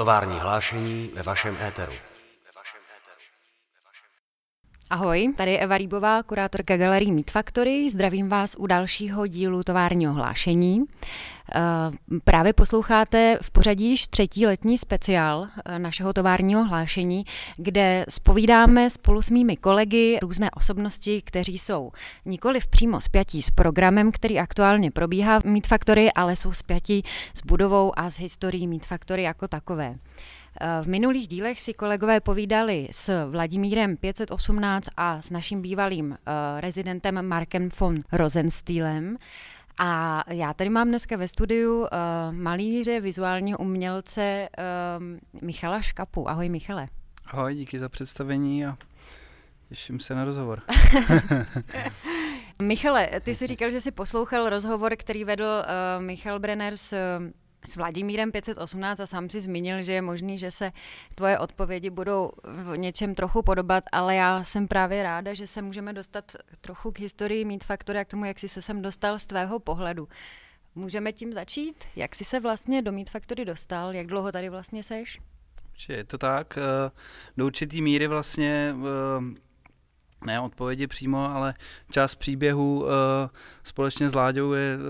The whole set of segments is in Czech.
Tovární hlášení ve vašem éteru. Ahoj, tady je Eva Rýbová, kurátorka galerii Meat Factory. Zdravím vás u dalšího dílu továrního hlášení. Eh, právě posloucháte v pořadí již třetí letní speciál eh, našeho továrního hlášení, kde spovídáme spolu s mými kolegy různé osobnosti, kteří jsou nikoli v přímo spjatí s programem, který aktuálně probíhá v Meat Factory, ale jsou spjatí s budovou a s historií Meat Factory jako takové. V minulých dílech si kolegové povídali s Vladimírem 518 a s naším bývalým uh, rezidentem Markem von Rosenstýlem. A já tady mám dneska ve studiu uh, malíře, vizuálního umělce uh, Michala Škapu. Ahoj Michale. Ahoj, díky za představení a těším se na rozhovor. Michale, ty jsi říkal, že jsi poslouchal rozhovor, který vedl uh, Michal Brenner s s Vladimírem 518 a sám si zmínil, že je možný, že se tvoje odpovědi budou v něčem trochu podobat, ale já jsem právě ráda, že se můžeme dostat trochu k historii Meat Factory a k tomu, jak jsi se sem dostal z tvého pohledu. Můžeme tím začít? Jak jsi se vlastně do Meat Factory dostal? Jak dlouho tady vlastně seš? Je to tak. Eh, do určitý míry vlastně eh, ne odpovědi přímo, ale část příběhu uh, společně s Láďou je uh,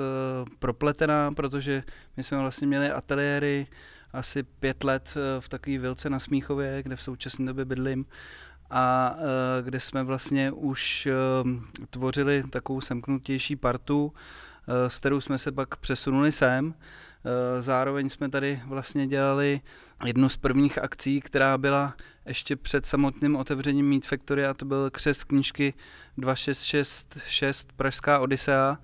propletená, protože my jsme vlastně měli ateliéry asi pět let uh, v takové vilce na Smíchově, kde v současné době bydlím a uh, kde jsme vlastně už uh, tvořili takovou semknutější partu, uh, s kterou jsme se pak přesunuli sem. Eh, zároveň jsme tady vlastně dělali jednu z prvních akcí, která byla ještě před samotným otevřením Meat Factory a to byl křest knížky 2666 Pražská Odisea,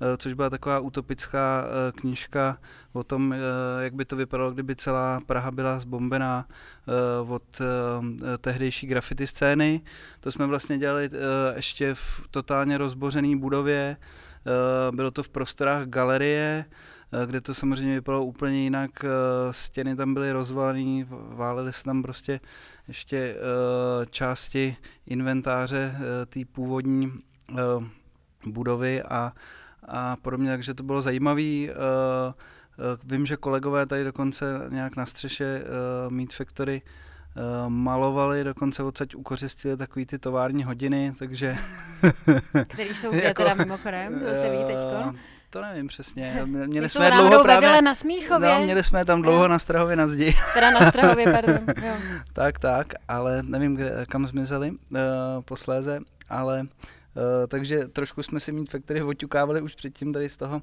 eh, což byla taková utopická eh, knížka o tom, jak by to vypadalo, kdyby celá Praha byla zbombená od tehdejší graffiti scény. To jsme vlastně dělali ještě v totálně rozbořené budově, bylo to v prostorách galerie, Eh, kde to samozřejmě vypadalo úplně jinak. Eh, stěny tam byly rozvalené, válely se tam prostě ještě eh, části inventáře té původní budovy a, a podobně, takže to bylo zajímavé. Vím, že kolegové tady dokonce nějak na střeše Meat Factory malovali, dokonce odsaď ukořistili takový ty tovární hodiny, takže... Který jsou kde jako, teda mimochodem, to se ví teďko? To nevím přesně. Měli jsme dlouho právě... na Smíchově. No, měli jsme tam dlouho jo. na Strahově na zdi. Teda na Strahově, pardon. Jo. tak, tak, ale nevím, kde, kam zmizeli uh, posléze, ale uh, takže trošku jsme si mít Factory oťukávali už předtím tady z toho,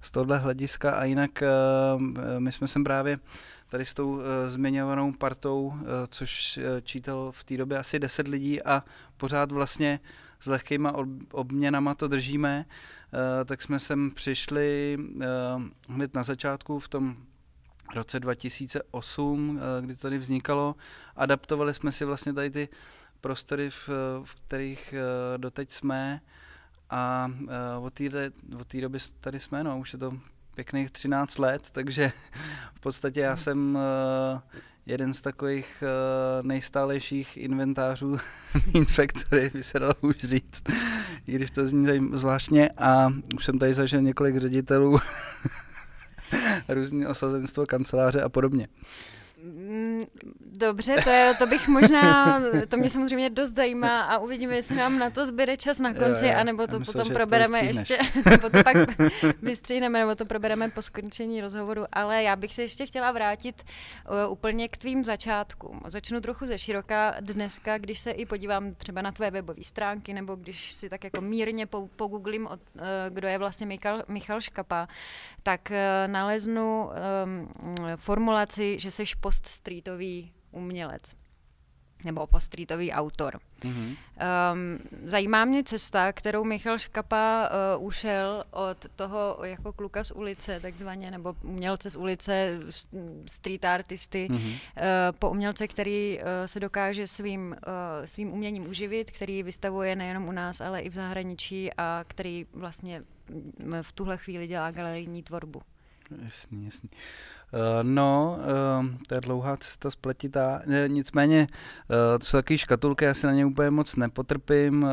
z tohohle hlediska a jinak uh, my jsme sem právě tady s tou uh, zmiňovanou partou, uh, což uh, čítalo v té době asi 10 lidí a pořád vlastně s lehkýma obměnama to držíme, uh, tak jsme sem přišli uh, hned na začátku v tom roce 2008, kdy to tady vznikalo. Adaptovali jsme si vlastně tady ty prostory, v, v kterých doteď jsme a od té doby tady jsme, no už je to pěkných 13 let, takže v podstatě já jsem jeden z takových uh, nejstálejších inventářů Infactory, by se dalo už říct, i když to zní zvláštně a už jsem tady zažil několik ředitelů, různé osazenstvo, kanceláře a podobně. Mm, dobře, to, je, to bych možná, to mě samozřejmě dost zajímá a uvidíme, jestli nám na to zbyde čas na konci, jo, jo. anebo to myslím, potom probereme to ještě, nebo to pak vystříhneme, nebo to probereme po skončení rozhovoru, ale já bych se ještě chtěla vrátit uh, úplně k tvým začátkům. Začnu trochu ze široka dneska, když se i podívám třeba na tvé webové stránky, nebo když si tak jako mírně pogooglím, uh, kdo je vlastně Michal, Michal Škapa, tak uh, naleznu um, formulaci, že seš post-streetový umělec nebo poststreetový autor. Mm-hmm. Um, zajímá mě cesta, kterou Michal Škapa uh, ušel od toho jako kluka z ulice, takzvaně, nebo umělce z ulice, street artisty, mm-hmm. uh, po umělce, který uh, se dokáže svým, uh, svým uměním uživit, který vystavuje nejenom u nás, ale i v zahraničí a který vlastně v tuhle chvíli dělá galerijní tvorbu. Jasný, jasný. Uh, no, uh, to je dlouhá cesta spletitá. Nicméně, uh, to jsou taky škatulky, já si na ně úplně moc nepotrpím,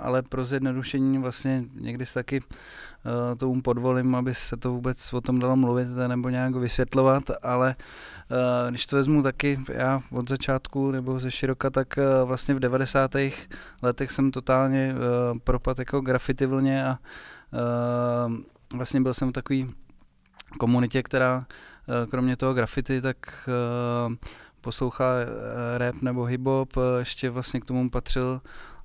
ale pro zjednodušení vlastně někdy se taky tomu podvolím, aby se to vůbec o tom dalo mluvit nebo nějak vysvětlovat, ale když to vezmu taky já od začátku nebo ze široka, tak vlastně v 90. letech jsem totálně uh, propad jako graffiti vlně a vlastně byl jsem takový komunitě, která eh, kromě toho graffiti, tak eh, poslouchá eh, rap nebo hip-hop, ještě vlastně k tomu patřil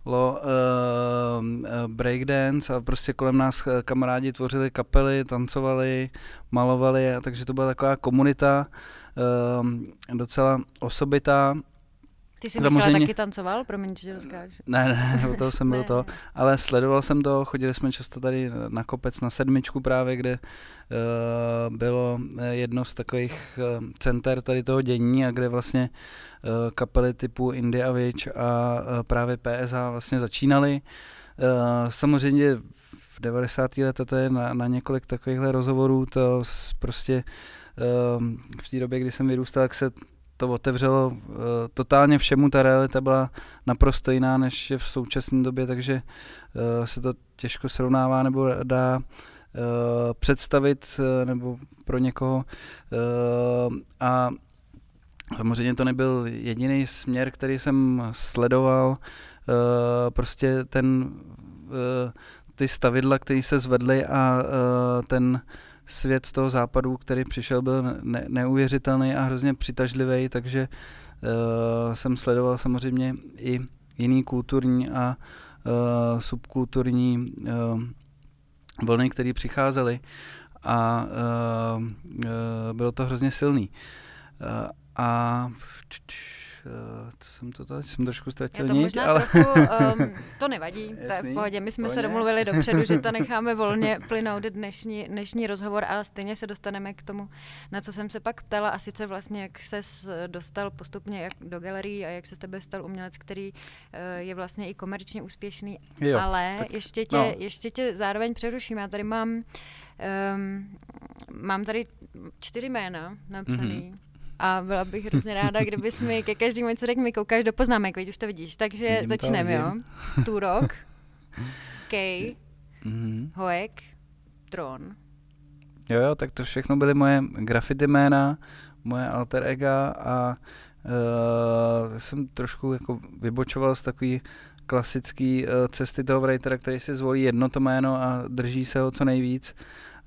lo, uh, breakdance a prostě kolem nás kamarádi tvořili kapely, tancovali, malovali, a takže to byla taková komunita uh, docela osobitá ty jsi Samozřejmě... taky tancoval? Promiň, že rozkážu. Ne, ne, o toho jsem byl to. Ale sledoval jsem to, chodili jsme často tady na kopec, na sedmičku právě, kde uh, bylo eh, jedno z takových uh, center tady toho dění a kde vlastně uh, kapely typu India Witch a uh, právě PSH vlastně začínaly. Uh, samozřejmě v 90. letech to je na, na několik takovýchhle rozhovorů, to prostě uh, v té době, kdy jsem vyrůstal, tak se to otevřelo uh, totálně všemu, ta realita byla naprosto jiná, než je v současné době, takže uh, se to těžko srovnává nebo dá uh, představit uh, nebo pro někoho uh, a samozřejmě to nebyl jediný směr, který jsem sledoval, uh, prostě ten uh, ty stavidla, které se zvedly a uh, ten svět toho západu, který přišel, byl ne- neuvěřitelný a hrozně přitažlivý, takže uh, jsem sledoval samozřejmě i jiný kulturní a uh, subkulturní uh, vlny, které přicházely a uh, uh, bylo to hrozně silný. Uh, a co jsem to tady, jsem trošku ztratil to niť, možná ale... trochu, um, to nevadí, to je v pohodě. My jsme pohodě. se domluvili dopředu, že to necháme volně plynout dnešní, dnešní rozhovor a stejně se dostaneme k tomu, na co jsem se pak ptala a sice vlastně, jak se dostal postupně jak do galerii a jak se z tebe stal umělec, který uh, je vlastně i komerčně úspěšný, jo, ale tak, ještě, tě, no. ještě tě zároveň přeruším. Já tady mám um, mám tady čtyři jména napsaný. Mm-hmm a byla bych hrozně ráda, kdybys mi ke každému něco řekl, mi koukáš do poznámek, víš, už to vidíš. Takže vidím začneme, jo. Turok, Kej, mm-hmm. Hoek, Tron. Jo, jo, tak to všechno byly moje graffiti jména, moje alter ega a uh, jsem trošku jako vybočoval z takový klasický uh, cesty toho writera, který si zvolí jedno to jméno a drží se ho co nejvíc.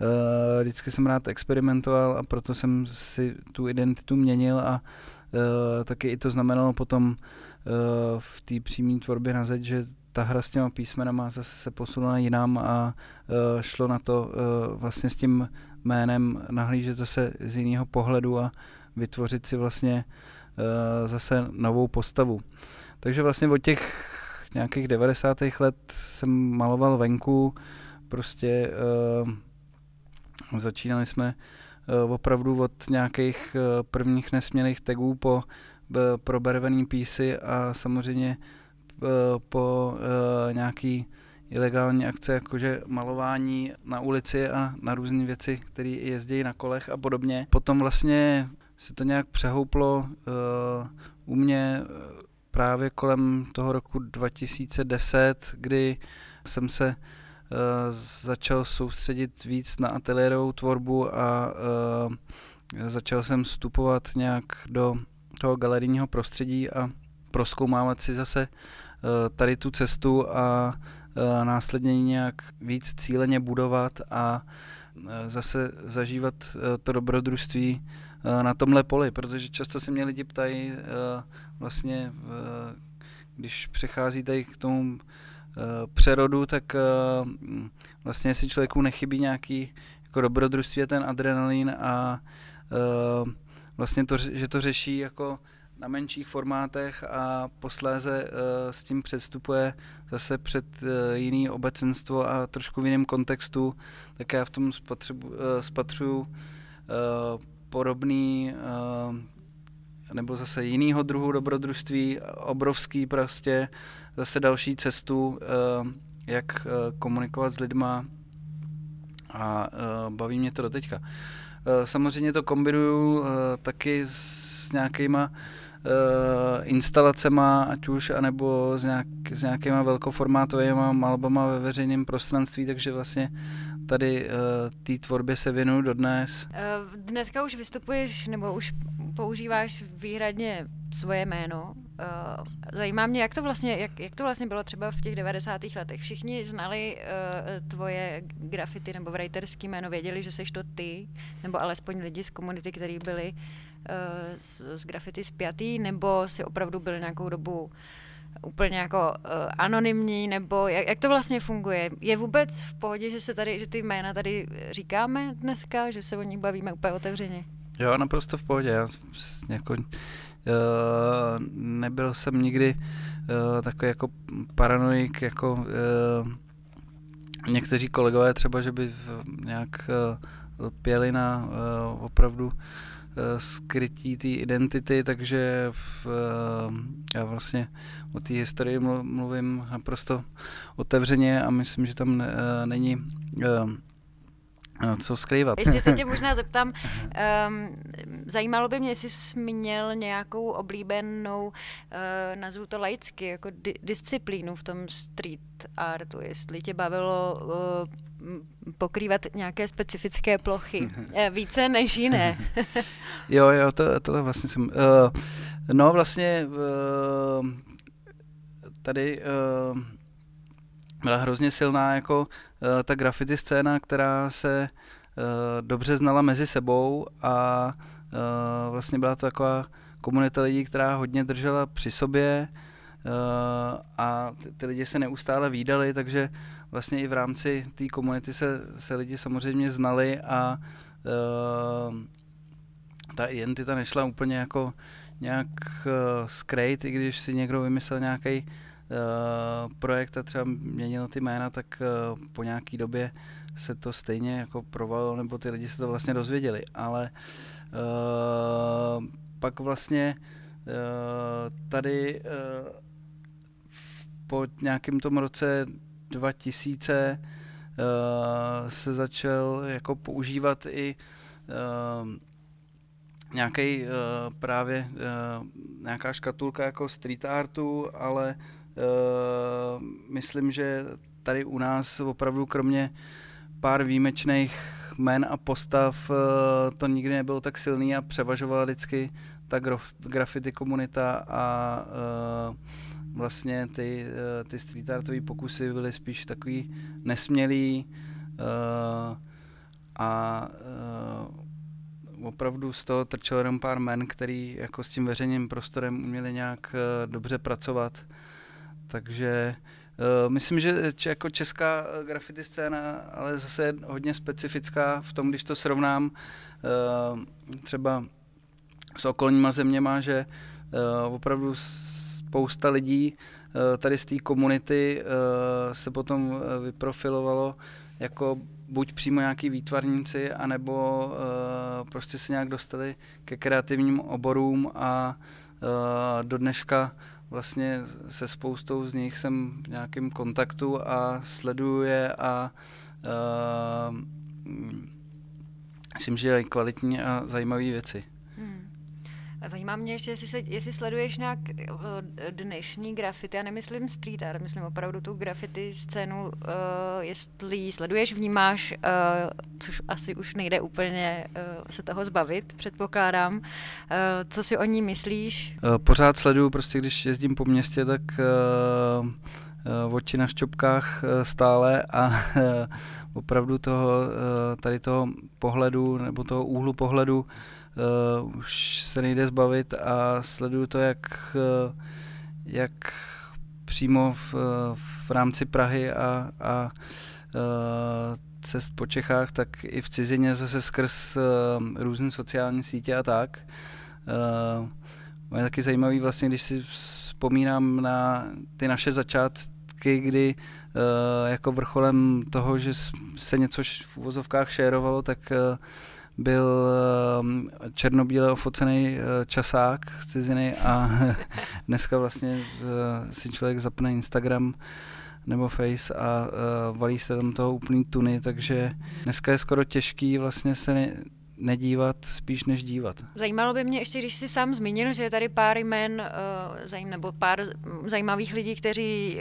Uh, vždycky jsem rád experimentoval a proto jsem si tu identitu měnil a uh, taky i to znamenalo potom uh, v té přímé tvorbě na zeď, že ta hra s těma písmenama zase se posunula jinam a uh, šlo na to uh, vlastně s tím jménem nahlížet zase z jiného pohledu a vytvořit si vlastně uh, zase novou postavu. Takže vlastně od těch nějakých 90. let jsem maloval venku, prostě uh, Začínali jsme uh, opravdu od nějakých uh, prvních nesmělých tagů po uh, probarvený písy a samozřejmě po nějaký ilegální akce, jakože malování na ulici a na různé věci, které jezdí na kolech a podobně. Potom vlastně se to nějak přehouplo u mě právě kolem toho roku 2010, kdy jsem se Eh, začal soustředit víc na ateliérovou tvorbu a eh, začal jsem vstupovat nějak do toho galerijního prostředí a proskoumávat si zase eh, tady tu cestu a následně nějak víc cíleně budovat a zase zažívat to dobrodružství na tomhle poli, protože často se mě lidi ptají vlastně, když přechází tady k tomu Eh, přerodu, tak eh, vlastně si člověku nechybí nějaký jako dobrodružství ten adrenalin a eh, vlastně to, že to řeší jako na menších formátech a posléze uh, s tím předstupuje zase před uh, jiný obecenstvo a trošku v jiném kontextu, tak já v tom spatřu, uh, spatřuju podobný nebo zase jinýho druhu dobrodružství, obrovský prostě, zase další cestu, eh, jak eh, komunikovat s lidma a eh, baví mě to do teďka. samozřejmě to kombinuju taky s nějakýma instalacema, ať už, anebo s, nějak, s nějakýma velkoformátovými malbama ve veřejném prostranství, takže vlastně tady té tvorbě se věnuju dodnes. Dneska už vystupuješ, nebo už používáš výhradně svoje jméno. Uh, zajímá mě, jak to vlastně, jak, jak to vlastně bylo třeba v těch 90. letech. Všichni znali uh, tvoje grafity nebo writerský jméno, věděli, že seš to ty, nebo alespoň lidi z komunity, kteří byli uh, z, z grafity spjatý, nebo si opravdu byl nějakou dobu úplně jako uh, anonymní, nebo jak, jak to vlastně funguje? Je vůbec v pohodě, že se tady, že ty jména tady říkáme dneska, že se o nich bavíme úplně otevřeně? Jo, naprosto v pohodě. Já jako, uh, nebyl jsem nikdy uh, takový jako paranoik, jako uh, někteří kolegové třeba, že by nějak uh, pěli na uh, opravdu Eh, skrytí té identity, takže v, eh, já vlastně o té historii mluvím naprosto otevřeně a myslím, že tam eh, není co skrývat. Ještě se tě možná zeptám, um, zajímalo by mě, jestli jsi měl nějakou oblíbenou, uh, nazvu to laicky, jako di- disciplínu v tom street artu, jestli tě bavilo uh, pokrývat nějaké specifické plochy. Eh, více než jiné. jo, jo, to, tohle vlastně jsem... Uh, no vlastně uh, tady uh, byla hrozně silná jako uh, ta graffiti scéna, která se uh, dobře znala mezi sebou a uh, vlastně byla to taková komunita lidí, která hodně držela při sobě, Uh, a ty, ty lidi se neustále výdali, takže vlastně i v rámci té komunity se, se lidi samozřejmě znali a uh, ta identita nešla úplně jako nějak uh, skrejt, i když si někdo vymyslel nějaký uh, projekt a třeba měnil ty jména, tak uh, po nějaký době se to stejně jako provalilo, nebo ty lidi se to vlastně dozvěděli, ale uh, pak vlastně tady po nějakém tom roce 2000 uh, eh, se začal jako používat i nějaký uh, právě uh, nějaká škatulka jako street artu, ale myslím, že tady u nás opravdu kromě pár výjimečných men a postav uh, to nikdy nebylo tak silný a převažovala vždycky ta graf, graffiti komunita a uh, vlastně ty, eh, ty street artové pokusy byly spíš takový nesmělý a opravdu z toho trčelo jenom pár men, který jako s tím veřejným prostorem uměli nějak dobře pracovat. Takže uh, myslím, že č- jako česká graffiti scéna, ale zase je hodně specifická v tom, když to srovnám uh, třeba s okolníma zeměma, že uh, opravdu spousta lidí eh, tady z té komunity eh, se potom eh, vyprofilovalo jako buď přímo nějaký výtvarníci, anebo prostě se nějak dostali ke kreativním oborům a do dneška vlastně se spoustou z nich jsem v nějakém kontaktu a sleduju je a myslím, že i kvalitní a zajímavé věci. Zajímá mě ještě, jestli, se, jestli sleduješ nějak eh, dnešní grafity, já nemyslím street art, myslím opravdu tu grafity scénu, uh, jestli sleduješ, vnímáš, uh, což asi už nejde úplně uh, se toho zbavit, předpokládám. Uh, co si o ní myslíš? Pořád sleduju, prostě když jezdím po městě, tak uh, uh, oči na šťopkách uh, stále a uh, opravdu toho, uh, tady toho pohledu nebo toho úhlu pohledu uh, už se nejde zbavit a sleduju to, jak, uh, jak přímo v, v rámci Prahy a, a uh, cest po Čechách, tak i v cizině zase skrz uh, různé sociální sítě a tak. Uh, je taky zajímavý vlastně, když si vzpomínám na ty naše začátky, kdy uh, jako vrcholem toho, že se něco v uvozovkách šérovalo, tak uh, byl ehm, černobíle ofocený eh, časák z ciziny a dneska vlastně eh, si člověk zapne Instagram nebo Face a uh, valí se tam toho úplný tuny, takže dneska je skoro těžký vlastně se nedívat, spíš než dívat. Zajímalo by mě ještě, když jsi sám zmínil, že je tady pár jmen, uh, nebo pár zajímavých lidí, kteří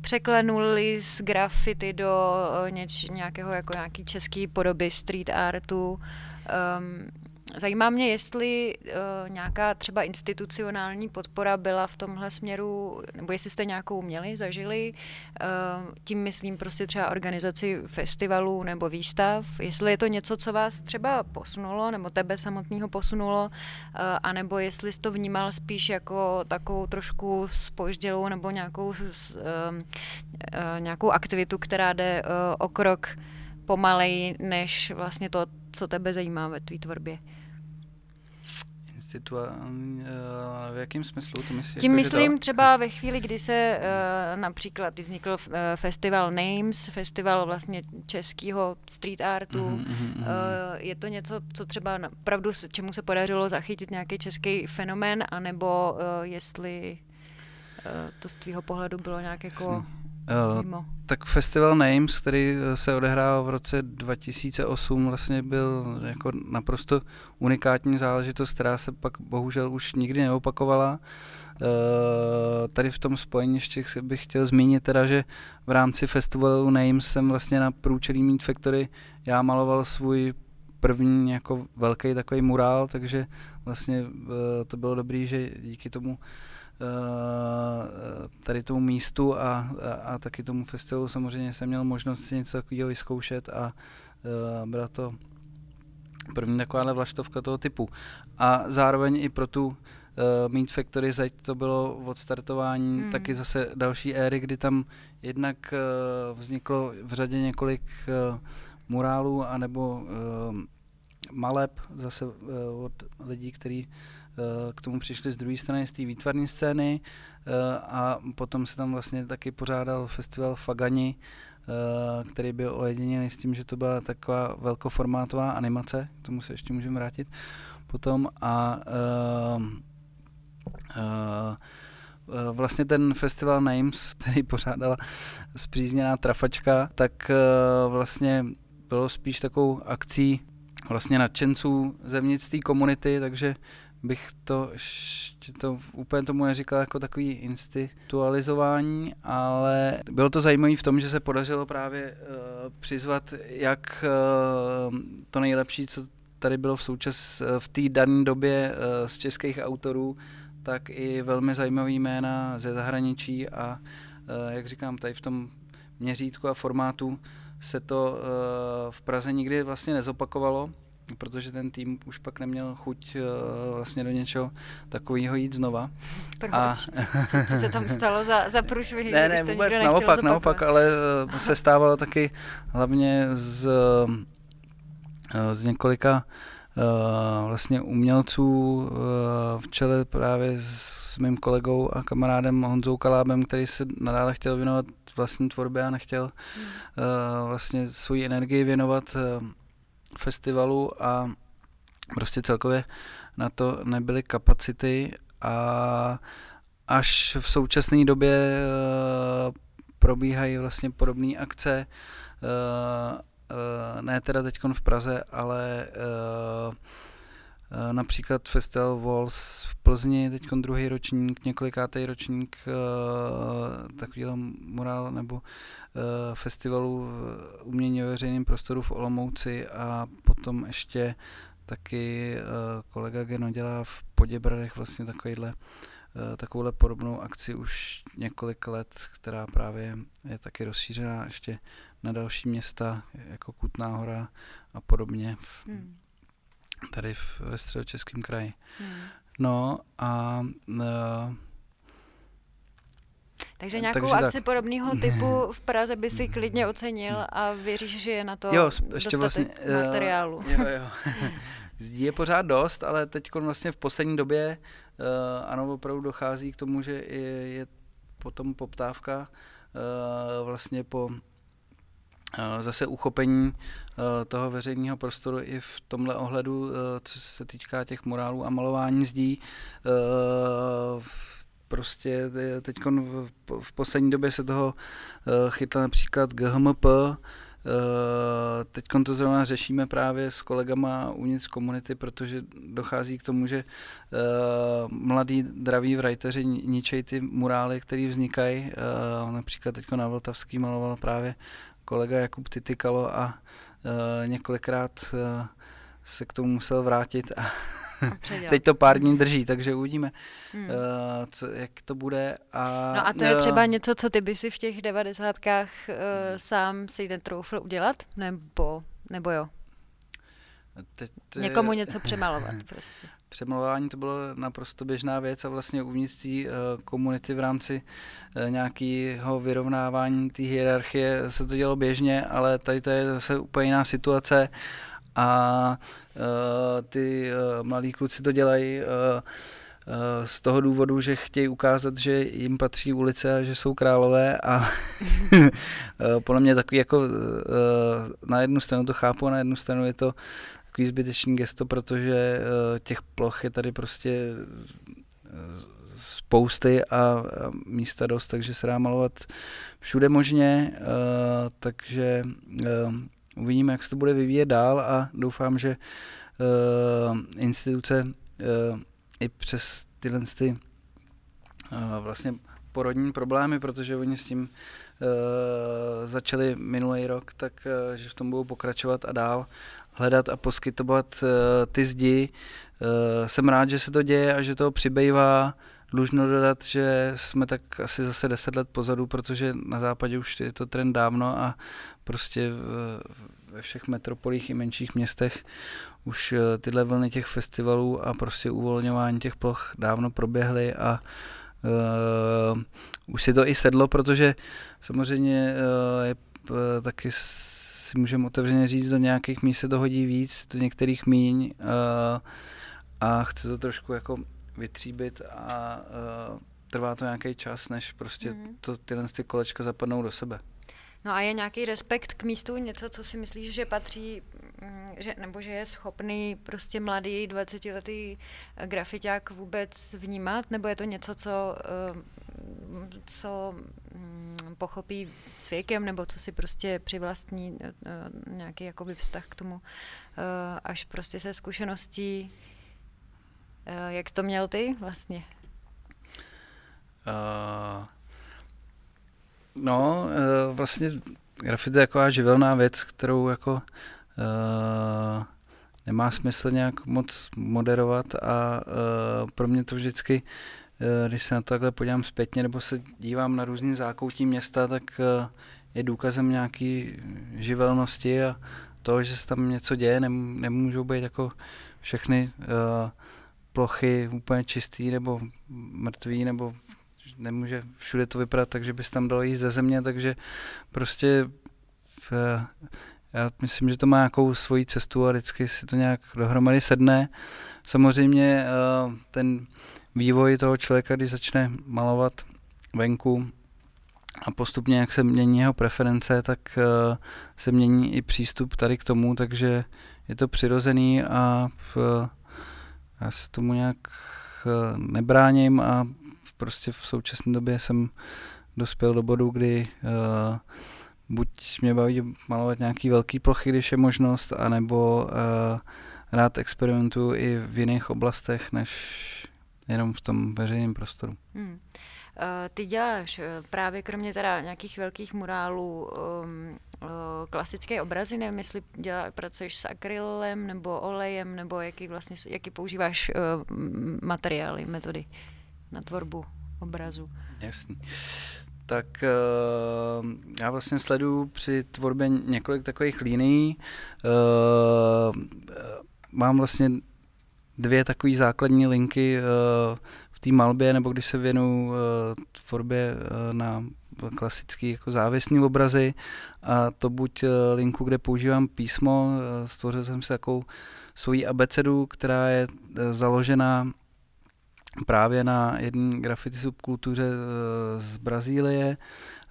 překlenuli z grafity do něč, nějakého jako nějaký český podoby street artu. Um, Zajímá mě, jestli uh, nějaká třeba institucionální podpora byla v tomhle směru, nebo jestli jste nějakou měli, zažili. Uh, tím myslím prostě třeba organizaci festivalů nebo výstav. Jestli je to něco, co vás třeba posunulo, nebo tebe samotného posunulo, uh, anebo jestli jsi to vnímal spíš jako takovou trošku spoždělou nebo nějakou, uh, uh, nějakou aktivitu, která jde uh, o krok pomalej, než vlastně to, co tebe zajímá ve tvý tvorbě instituální, uh, v jakém smyslu to myslíš? Tím jako, myslím to... třeba ve chvíli, kdy se uh, například, vznikl uh, festival Names, festival vlastně českého street artu, uh-huh, uh-huh. Uh, je to něco, co třeba opravdu, čemu se podařilo zachytit nějaký český fenomén, anebo uh, jestli uh, to z tvýho pohledu bylo nějak jako... Jasně Uh, tak festival Names, který eh, se odehrál v roce 2008, vlastně byl jako naprosto unikátní záležitost, která se pak bohužel už nikdy neopakovala. Uh, tady v tom spojení ještě bych chtěl zmínit teda, že v rámci festivalu Names jsem vlastně na průčelí Meat Factory já maloval svůj první jako velký takový murál, takže vlastně to bylo dobrý, že díky tomu Eh, tady tomu místu a, a, a taky tomu festivalu samozřejmě jsem měl možnost si něco takového vyzkoušet a uh, byla to první takováhle vlaštovka toho typu. A zároveň i pro tu uh, Meat Factory zeď to bylo odstartování mm. taky zase další éry, kdy tam jednak uh, vzniklo v řadě několik uh, murálů anebo uh, maleb zase uh, od lidí, kteří Eh, k tomu přišli z druhé strany, z té výtvarné scény eh, a potom se tam vlastně taky pořádal festival Fagani, eh, který byl ojediněný s tím, že to byla taková velkoformátová animace, k tomu se ještě můžeme vrátit potom a uh, vlastně ten festival Names, který pořádala zpřízněná trafačka, tak vlastně bylo spíš takovou akcí vlastně nadšenců zevnitř té komunity, takže bych to ještě to úplně tomu neříkal jako takový institualizování, ale bylo to zajímavé v tom, že se podařilo právě uh, přizvat jak uh, to nejlepší, co tady bylo v součas uh, v té dané době uh, z českých autorů, tak i velmi zajímavý jména ze zahraničí a uh, jak říkám, tady v tom měřítku a formátu se to uh, v Praze nikdy vlastně nezopakovalo, protože ten tým už pak neměl chuť uh, vlastně do něčeho takového jít znova. Proč? A... Co se tam stalo za, za průšvihy? Ne, ne, vůbec naopak, naopak, ale uh, se stávalo taky hlavně z, uh, z několika uh, vlastně umělců uh, v čele právě s mým kolegou a kamarádem Honzou Kalábem, který se nadále chtěl věnovat vlastní tvorbě a nechtěl uh, vlastně svoji energii věnovat festivalu a prostě celkově na to nebyly kapacity a až v současné době uh, probíhají vlastně podobné akce, uh, uh, ne teda teď v Praze, ale například Festival Walls v Plzni, teď druhý ročník, několikátý ročník uh, takovýhle mural nebo Eh, festivalu umění ve veřejném prostoru v Olomouci a potom ještě taky eh, kolega Geno dělá v Poděbradech vlastně takovýhle eh, takovouhle podobnou akci už několik let, která právě je taky rozšířená ještě na další města, jako Kutná hora a podobně hmm. Tady v, ve středočeském kraji. Hmm. No a uh, takže nějakou Takže akci tak. podobného typu v Praze by si klidně ocenil a věříš, že je na to jo, ještě dostatek vlastně, eh, materiálu. Jo, jo. Zdí je pořád dost, ale teď vlastně v poslední době uh, ano, opravdu dochází k tomu, že je, je potom poptávka uh, vlastně po zase uchopení uh, toho veřejného prostoru i v tomhle ohledu, uh, co se týká těch morálů a malování zdí. Prostě teď v, poslední době se toho chytla například GHMP, teď to zrovna řešíme právě s kolegama uvnitř komunity, protože dochází k tomu, že mladí draví writeri ničej ty murály, které vznikají. Například teď na Vltavský maloval právě kolega Jakub Titykalo a několikrát se k tomu musel vrátit a teď to pár dní drží, takže uvidíme, hmm. uh, co, jak to bude. A, no a to je uh, třeba něco, co ty by si v těch devadesátkách uh, sám si netroufl udělat, nebo, nebo jo? Teď, Někomu něco přemalovat prostě. Přemalování to bylo naprosto běžná věc a vlastně uvnitř té uh, komunity v rámci uh, nějakého vyrovnávání té hierarchie se to dělo běžně, ale tady to je zase úplně jiná situace a uh, ty mladí kluci to dělají z toho důvodu, že chtějí ukázat, že jim patří ulice a že jsou králové a podle mě takový jako na jednu stranu to chápu a na jednu stranu je to takový zbytečný gesto, protože těch ploch je tady prostě spousty a místa dost, takže se dá malovat všude možně, takže Uvidíme, jak se to bude vyvíjet dál a doufám, že instituce i přes tyhle ty, vlastně porodní problémy, protože oni s tím začali minulý rok, tak uh, že v tom budou pokračovat a dál hledat a poskytovat uh, ty zdi. Jsem rád, že se to děje a že to přibývá. Dlužno dodat, že jsme tak asi zase deset let pozadu, protože na západě už je to trend dávno a prostě ve všech metropolích i menších městech už eh, tyhle vlny těch festivalů a prostě uvolňování těch ploch dávno proběhly a uh, už si to i sedlo, protože samozřejmě uh, je, uh, taky si můžeme otevřeně říct, do nějakých míst se to hodí víc, do některých míň uh, a chce to trošku jako vytříbit a uh, trvá to nějaký čas, než prostě mm. to, tyhle ty kolečka zapadnou do sebe. No a je nějaký respekt k místu, něco, co si myslíš, že patří, mm, že, nebo že je schopný prostě mladý 20-letý grafiták vůbec vnímat, nebo je to něco, co, eh, co mm, pochopí s věkem, nebo co si prostě přivlastní eh, nějaký jakoby vztah k tomu, eh, až prostě se zkušeností, jak to měl ty vlastně? Uh, No, uh, vlastně grafit je taková živelná věc, kterou jako uh, nemá smysl nějak moc moderovat a uh, pro mě to vždycky, když se na to takhle podívám zpětně nebo se dívám na různý zákoutí města, tak je důkazem nějaký živelnosti a toho, že se tam něco děje, nem, nemůžou být jako všechny plochy úplně čistý nebo mrtvý nebo nemůže všude to vypadat tak, že bys tam dal jít ze země, takže prostě eh, já myslím, že to má nějakou svoji cestu a vždycky si to nějak dohromady sedne. Samozřejmě eh, ten vývoj toho člověka, když začne malovat venku a postupně, jak se mění jeho preference, tak eh, se mění i přístup tady k tomu, takže je to přirozený a já se tomu nějak nebráním a prostě v současné době jsem dospěl do bodu, kdy uh, buď mě baví malovat nějaký velký plochy, když je možnost, anebo uh, rád experimentuju i v jiných oblastech, než jenom v tom veřejném prostoru. Hmm. Uh, ty děláš právě kromě teda nějakých velkých murálů um, klasické obrazy, nevím, jestli dělá, pracuješ s akrylem nebo olejem, nebo jaký vlastně, jaký používáš uh, materiály, metody? Na tvorbu obrazu. Jasný. Tak uh, já vlastně sleduju při tvorbě několik takových linií. Uh, mám vlastně dvě takové základní linky uh, v té malbě, nebo když se věnu tvorbě na klasický jako závěsný obrazy a to buď linku, kde používám písmo, stvořil jsem si takovou svoji abecedu, která je založená právě na jedné graffiti subkultuře eh, z Brazílie.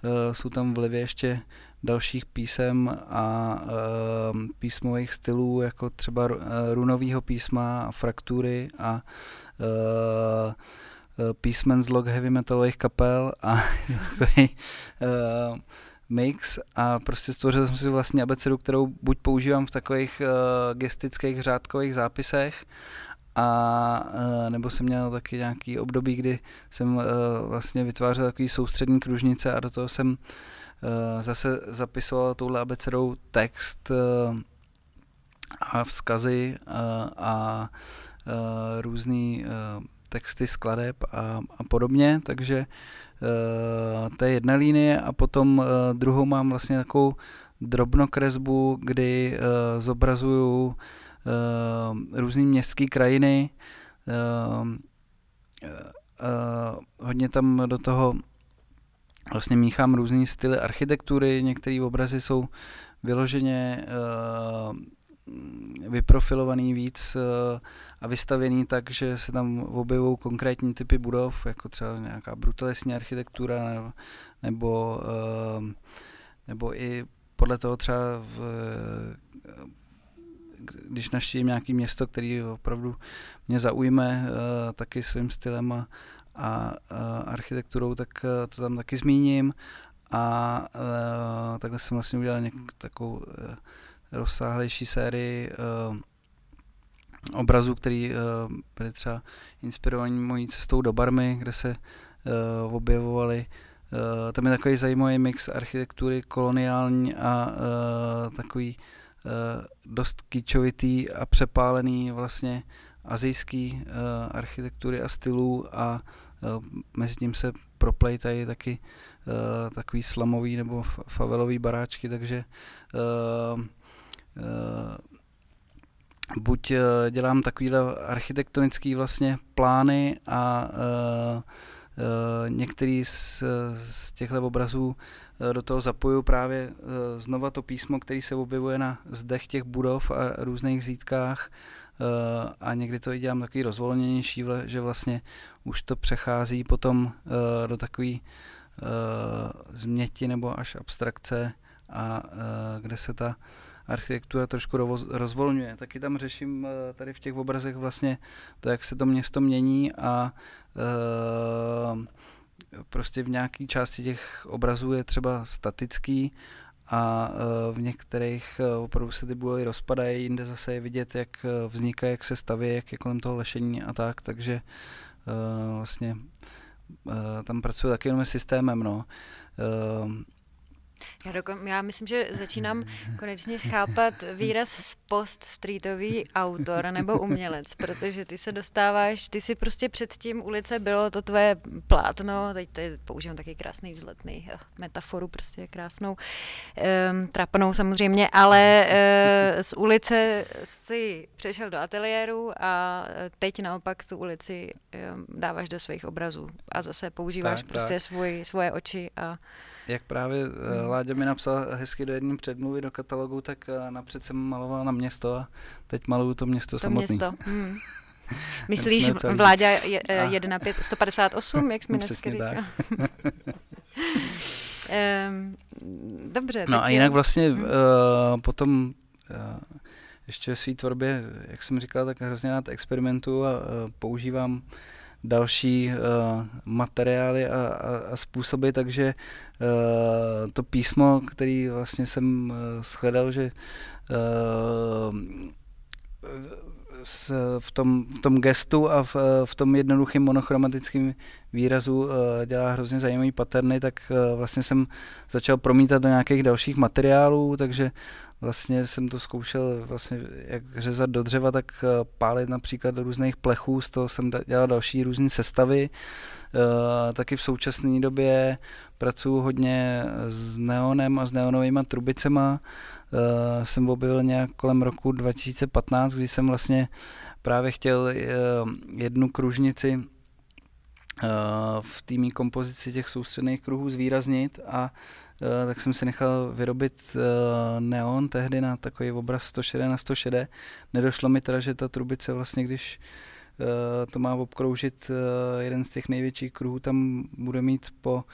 Eh, jsou tam vlivy ještě dalších písem a uh, písmových stylů, jako třeba runového písma a fraktury a písmen z log heavy metalových kapel a takový mix a prostě stvořil jsem si vlastně abecedu, kterou buď používám v takových uh, gestických řádkových zápisech, a uh, nebo jsem měl taky nějaký období, kdy jsem uh, vlastně vytvářel takový soustřední kružnice a do toho jsem uh, zase zapisoval touhle abecedou text a vzkazy a uh, různý texty skladeb a, a podobně, takže to je jedna linie a potom uh, druhou mám vlastně takovou drobnokresbu, kdy zobrazuju uh, různé městské krajiny, uh, uh, hodně tam do toho vlastně míchám různé styly architektury, některé obrazy jsou vyloženě vyprofilovaný víc a vystavěný tak, že se tam objevují konkrétní typy budov, jako třeba nějaká brutalistní architektura nebo, nebo i podle toho třeba v, když naštívím nějaké město, který opravdu mě zaujme uh, taky svým stylem a, a, architekturou, tak uh, to tam taky zmíním. A uh, takhle jsem vlastně udělal něk, takovou rozsáhlejší sérii obrazů, který byly třeba inspirovaní mojí cestou do Barmy, kde se objevovaly Uh, tam je takový zajímavý mix architektury koloniální a uh, takový dost kýčovitý a přepálený vlastně azijský uh, architektury a stylů a uh, mezi tím se proplejtají taky takový slamový nebo favelový baráčky, takže buď dělám takovýhle architektonický vlastně plány a některý z, z těchto obrazů do toho zapoju právě uh, znova to písmo, který se objevuje na zdech těch budov a různých zítkách uh, a někdy to i dělám takový rozvolněnější, že vlastně už to přechází potom do takový změti nebo až abstrakce a kde se ta architektura trošku rozvolňuje. Taky tam řeším eh, tady v těch obrazech vlastně to, jak se to město mění a prostě v nějaké části těch obrazů je třeba statický a uh, v některých uh, opravdu se ty budovy rozpadají, jinde zase je vidět, jak vznikají, jak se staví, jak je kolem toho lešení a tak, takže vlastně tam pracuji taky jenom systémem, no. Já, dokon, já myslím, že začínám konečně chápat výraz post-streetový autor nebo umělec, protože ty se dostáváš, ty si prostě předtím ulice bylo to tvoje plátno, teď tady používám taky krásný vzletný eh, metaforu, prostě krásnou, um, trapnou samozřejmě, ale uh, z ulice si přešel do ateliéru a teď naopak tu ulici um, dáváš do svých obrazů a zase používáš tak, prostě tak. Svůj, svoje oči a jak právě hmm. Láďa mi napsal hezky do jedné předmluvy do katalogu, tak eh, napřed jsem maloval na město a teď maluju to město to samotný. Město. Hmm. Myslíš Vláďa je, 1 5, 158, jak jsi mi dneska říkal? dobře. No a jinak vlastně uh, potom uh, ještě ve své tvorbě, jak jsem říkal, tak hrozně rád experimentu a uh, používám uh, další uh, materiály a, a, a způsoby, takže uh, to písmo, který vlastně jsem uh, shledal, že uh, s, v, tom, v tom gestu a v, v tom jednoduchém monochromatickém výrazu uh, dělá hrozně zajímavý paterny, tak uh, vlastně jsem začal promítat do nějakých dalších materiálů, takže vlastně jsem to zkoušel vlastně jak řezat do dřeva, tak uh, pálit například do různých plechů, z toho jsem dělal další různé sestavy. Taky v současné době pracuji hodně s neonem a s neonovými trubicema, jsem objevil nějak kolem roku 2015, kdy jsem vlastně právě chtěl jednu kružnici uh, v týmí kompozici těch soustředných kruhů zvýraznit a uh, tak jsem si nechal vyrobit uh, neon tehdy na takový obraz 106 na 106. Nedošlo mi teda, že ta trubice vlastně, když to má obkroužit jeden z těch největších kruhů, tam bude mít po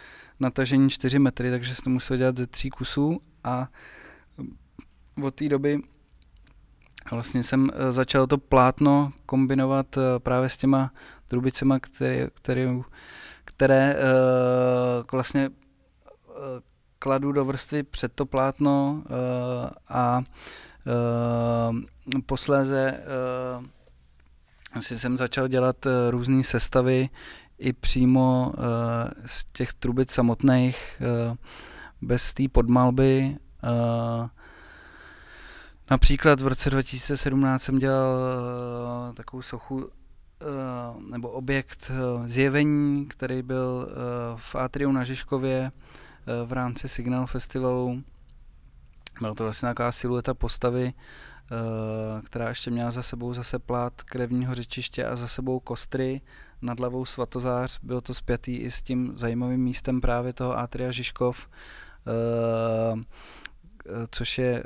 natažení 4 metry, takže jsem to musel dělat ze tří kusů a od té doby vlastně jsem eh, začal to plátno kombinovat eh, právě s těma trubicema, které, které, které vlastně kladu do vrstvy před to plátno a posléze si jsem začal dělat různé sestavy i přímo z těch trubic samotných, bez té podmalby. Například v roce 2017 jsem dělal takovou sochu nebo objekt eh, zjevení, který byl eh, v Atriu na Žižkově v rámci Signal Festivalu. Byla to vlastně nějaká silueta postavy, která ještě měla za sebou zase plát krevního řečiště a za sebou kostry nad hlavou svatozář. Bylo to spjatý i s tím zajímavým místem právě toho Atria Žižkov, což je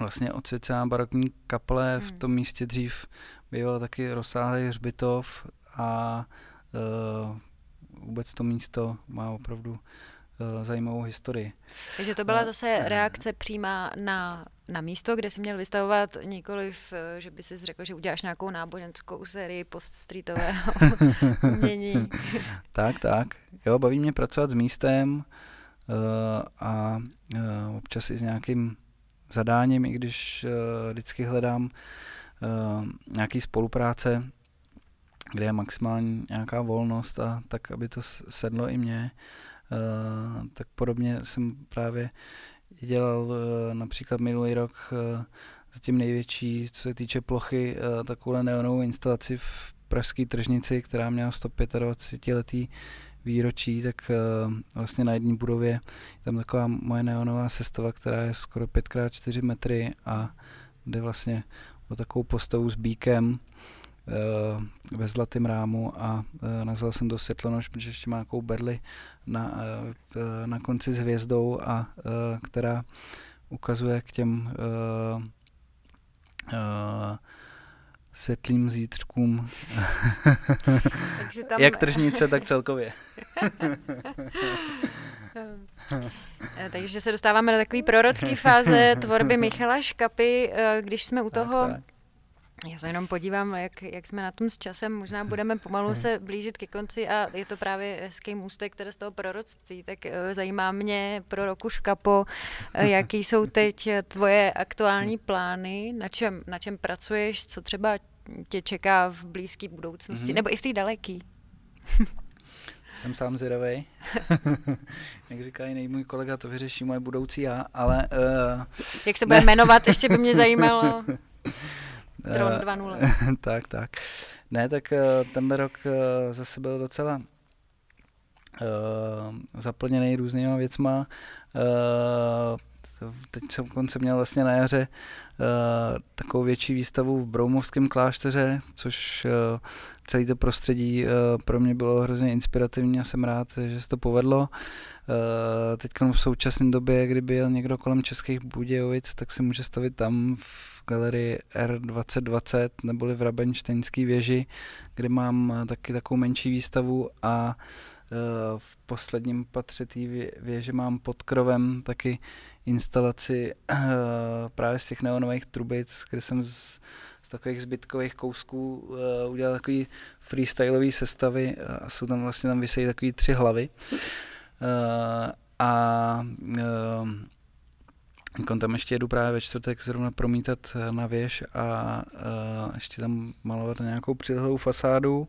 vlastně odsvěcená barokní kaple v hmm. tom místě dřív býval taky rozsáhlý hřbitov a uh, vůbec to místo má opravdu uh, zajímavou historii. Takže to byla zase reakce přímá na, na místo, kde jsi měl vystavovat, nikoliv, že by si řekl, že uděláš nějakou náboženskou sérii poststreetového umění. tak, tak. Jo, baví mě pracovat s místem uh, a uh, občas i s nějakým zadáním, i když uh, vždycky hledám uh, nějaký spolupráce, kde je maximální nějaká volnost a tak, aby to sedlo i mně. Uh, tak podobně jsem právě dělal uh, například minulý rok zatím největší, co se týče plochy, takovou neonovou instalaci v Pražské tržnici, která měla 125 letý výročí, tak vlastně na jedné budově je tam taková moje neonová sestava, která je skoro 5x4 metry a jde vlastně o takovou postavu s bíkem uh, ve zlatém rámu a uh, nazval jsem to Světlonož, protože ještě má nějakou berli na, uh, na konci s hvězdou a která ukazuje k těm světlým zítřkům. Takže tam... Jak tržnice, tak celkově. Takže se dostáváme do takové prorocké fáze tvorby Michala Škapy, eh, když jsme u toho... Tak, tak. Já se jenom podívám, jak, jak jsme na tom s časem. Možná budeme pomalu se blížit ke konci a je to právě hezký můstek, které z toho proroctví. Tak eh, zajímá mě pro roku Škapo, eh, jaký jsou teď tvoje aktuální plány, na čem, na čem pracuješ, co třeba tě čeká v blízké budoucnosti, mm-hmm. nebo i v té daleké. Jsem sám zvědavý. Jak říká jiný můj kolega, to vyřeší moje budoucí já, ale... Uh, Jak se bude jmenovat, ještě by mě zajímalo. Tron 2.0. tak, tak. Ne, tak uh, tenhle rok uh, zase byl docela uh, zaplněný různýma věcma. Uh, teď jsem konce měl vlastně na jaře uh, takovou větší výstavu v Broumovském klášteře, což uh, celý to prostředí uh, pro mě bylo hrozně inspirativní a jsem rád, že se to povedlo. Teď v současné době, kdyby jel někdo kolem Českých Budějovic, tak se může stavit tam v galerii R2020 neboli v Rabenštejnské věži, kde mám taky takovou menší výstavu a v posledním patře té věže mám pod krovem taky instalaci uh, právě z těch neonových trubic, kde jsem z, z takových zbytkových kousků uh, udělal takový freestyleový sestavy a jsou tam vlastně tam vysejí takový tři hlavy. Uh, a uh, tam ještě jedu právě ve čtvrtek zrovna promítat na věž a uh, ještě tam malovat nějakou přilehlou fasádu. Uh,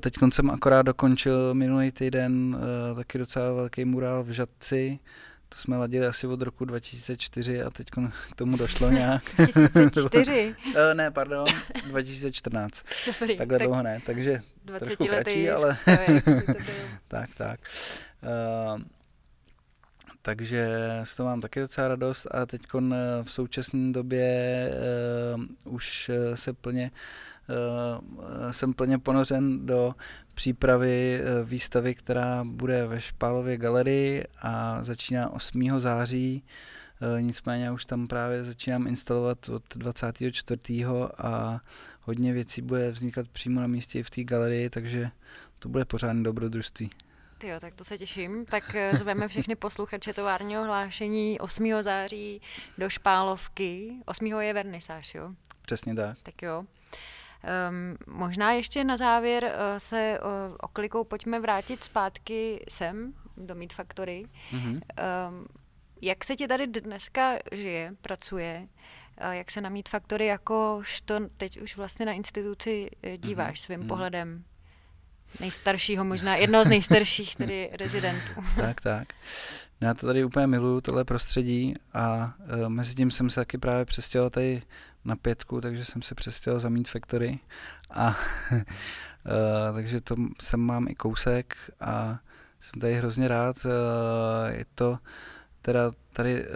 teď jsem akorát dokončil minulý týden uh, taky docela velký murál v Žadci, to jsme ladili asi od roku 2004 a teď k tomu došlo nějak. 2004? Eh, ne, pardon, 2014. Dobrý, Takhle tak dlouho ne, takže 20 trošku kratší, ale... tak, tak. Uh, takže z toho mám taky docela radost a teď eh, v současné době uh, už se plně uh, jsem plně ponořen do přípravy eh, výstavy, která bude ve Špálově galerii a začíná 8. září. Eh, nicméně už tam právě začínám instalovat od 24. a hodně věcí bude vznikat přímo na místě v té galerii, takže to bude pořádné dobrodružství. Jo, tak to se těším. Tak eh, zveme všechny posluchače továrního hlášení 8. září do Špálovky. 8. je vernisáž, jo? Přesně tak. Tak jo. Um, možná ještě na závěr uh, se uh, oklikou pojďme vrátit zpátky sem do Meat Factory. Mm-hmm. Um, jak se ti tady dneska žije, pracuje? Jak se na Meat Factory jako to teď už vlastně na instituci díváš mm-hmm. svým mm-hmm. pohledem? Nejstaršího možná, jednoho z nejstarších tedy rezidentů. tak, tak. Já to tady úplně miluju, tohle prostředí a uh, mezi tím jsem se taky právě přestěhoval tady na pětku, takže jsem se přestěhoval za Meat Factory a uh, takže to sem mám i kousek a jsem tady hrozně rád. Uh, je to teda tady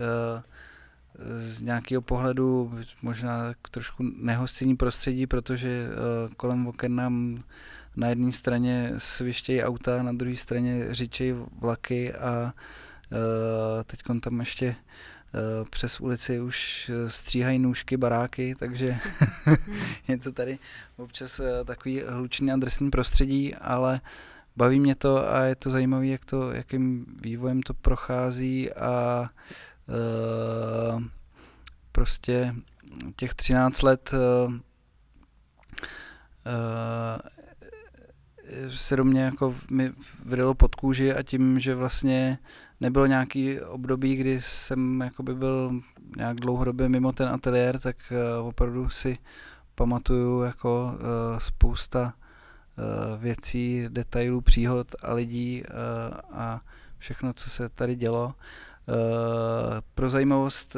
z nějakého pohledu možná trošku nehostinní prostředí, protože kolem oken nám na jedné straně svištějí auta, na druhé straně řičejí vlaky a uh, teď tam ještě uh, přes ulici už stříhají nůžky, baráky, takže je to tady občas uh, takový hlučný a drsný prostředí, ale baví mě to a je to zajímavé, jak to, jakým vývojem to prochází a uh, prostě těch 13 let uh, se do mě jako mi vydalo pod kůži a tím, že vlastně nebylo nějaký období, kdy jsem jakoby byl nějak dlouhodobě mimo ten ateliér, tak uh, opravdu si pamatuju jako uh, spousta uh, věcí, detailů, příhod a lidí a všechno, co se tady dělo. Pro zajímavost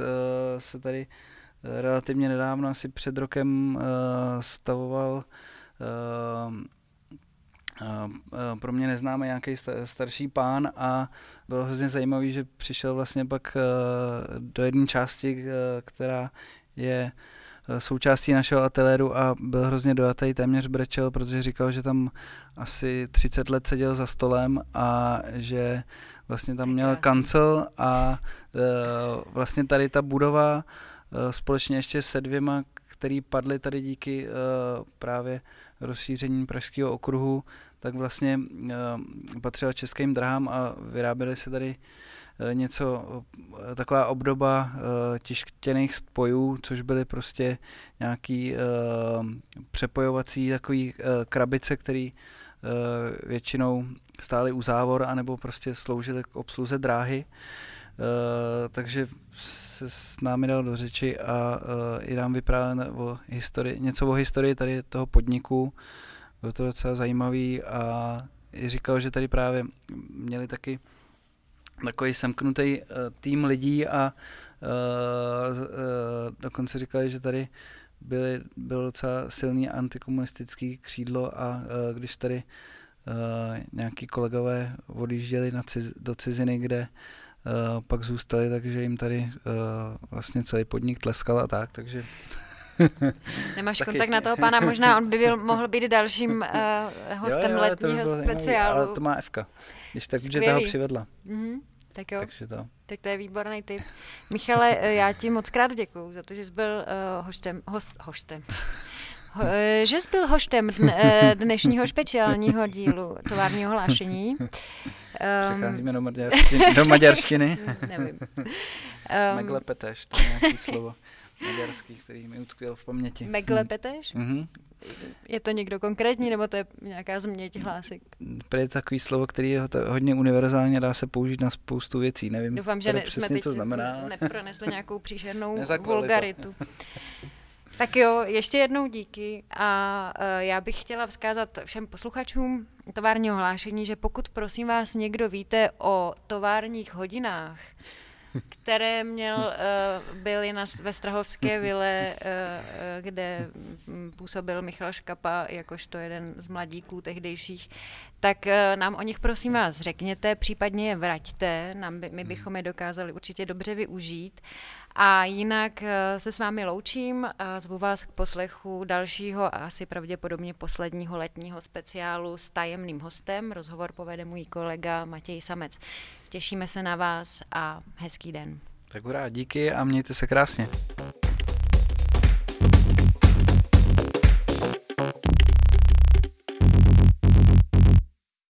se tady relativně nedávno, asi před rokem, stavoval pro mě neznáme nějaký starší pán a bylo hrozně zajímavý, že přišel vlastně pak do jedné části, která je součástí našeho ateliéru a byl hrozně dojatý, téměř brečel, protože říkal, že tam asi 30 let seděl za stolem a že vlastně tam měl kancel a vlastně tady ta budova společně ještě se dvěma, který padly tady díky právě rozšíření Pražského okruhu, tak vlastně uh, patřila českým drahám a vyráběly se tady uh, něco, uh, taková obdoba tištěných spojů, což byly prostě nějaký přepojovací takový krabice, který většinou stály u závor anebo prostě sloužily k obsluze dráhy. Uh, takže se s námi dal do řeči a uh, i nám vyprávěl o historii, něco o historii tady toho podniku, bylo to docela zajímavý a říkal, že tady právě měli taky takový semknutý uh, tým lidí a uh, uh, dokonce říkali, že tady byly, bylo docela silný antikomunistický křídlo a uh, když tady uh, nějaký kolegové odjížděli na ciz, do ciziny, kde uh, pak zůstali, takže jim tady uh, vlastně celý podnik tleskal a tak, takže Nemáš Taky. kontakt na toho pána, možná on by byl, mohl být dalším uh, hostem jo, jo, letního to by speciálu. Ale to má Evka, když tak, že ho přivedla. Mm-hmm. Tak jo, Takže to. tak to je výborný tip. Michale, eh, já ti moc krát děkuju za to, že jsi byl uh, hoštem, host, hoštem. Ho, že jsi byl hoštem dne, dnešního speciálního dílu továrního hlášení. Um, Přecházíme do, maďarštiny. do maďarštiny. Nevím. Um, Meglepeteš, to je nějaký slovo maďarský, který mi utkvěl v paměti. Meglepeteš? Mm-hmm. Je to někdo konkrétní, nebo to je nějaká změť hlásek? To je takový slovo, který je hodně univerzálně, dá se použít na spoustu věcí. Nevím Doufám, že ne, přesně, jsme teď co znamená. nepronesli nějakou příšernou vulgaritu. Tak jo, ještě jednou díky a uh, já bych chtěla vzkázat všem posluchačům továrního hlášení, že pokud prosím vás někdo víte o továrních hodinách, které měl, uh, byly na, ve Strahovské vile, uh, kde působil Michal Škapa jakožto jeden z mladíků tehdejších, tak nám o nich prosím vás řekněte, případně je vraťte, nám by, my bychom je dokázali určitě dobře využít. A jinak se s vámi loučím a zvu vás k poslechu dalšího a asi pravděpodobně posledního letního speciálu s tajemným hostem. Rozhovor povede můj kolega Matěj Samec. Těšíme se na vás a hezký den. Tak hurá, díky a mějte se krásně.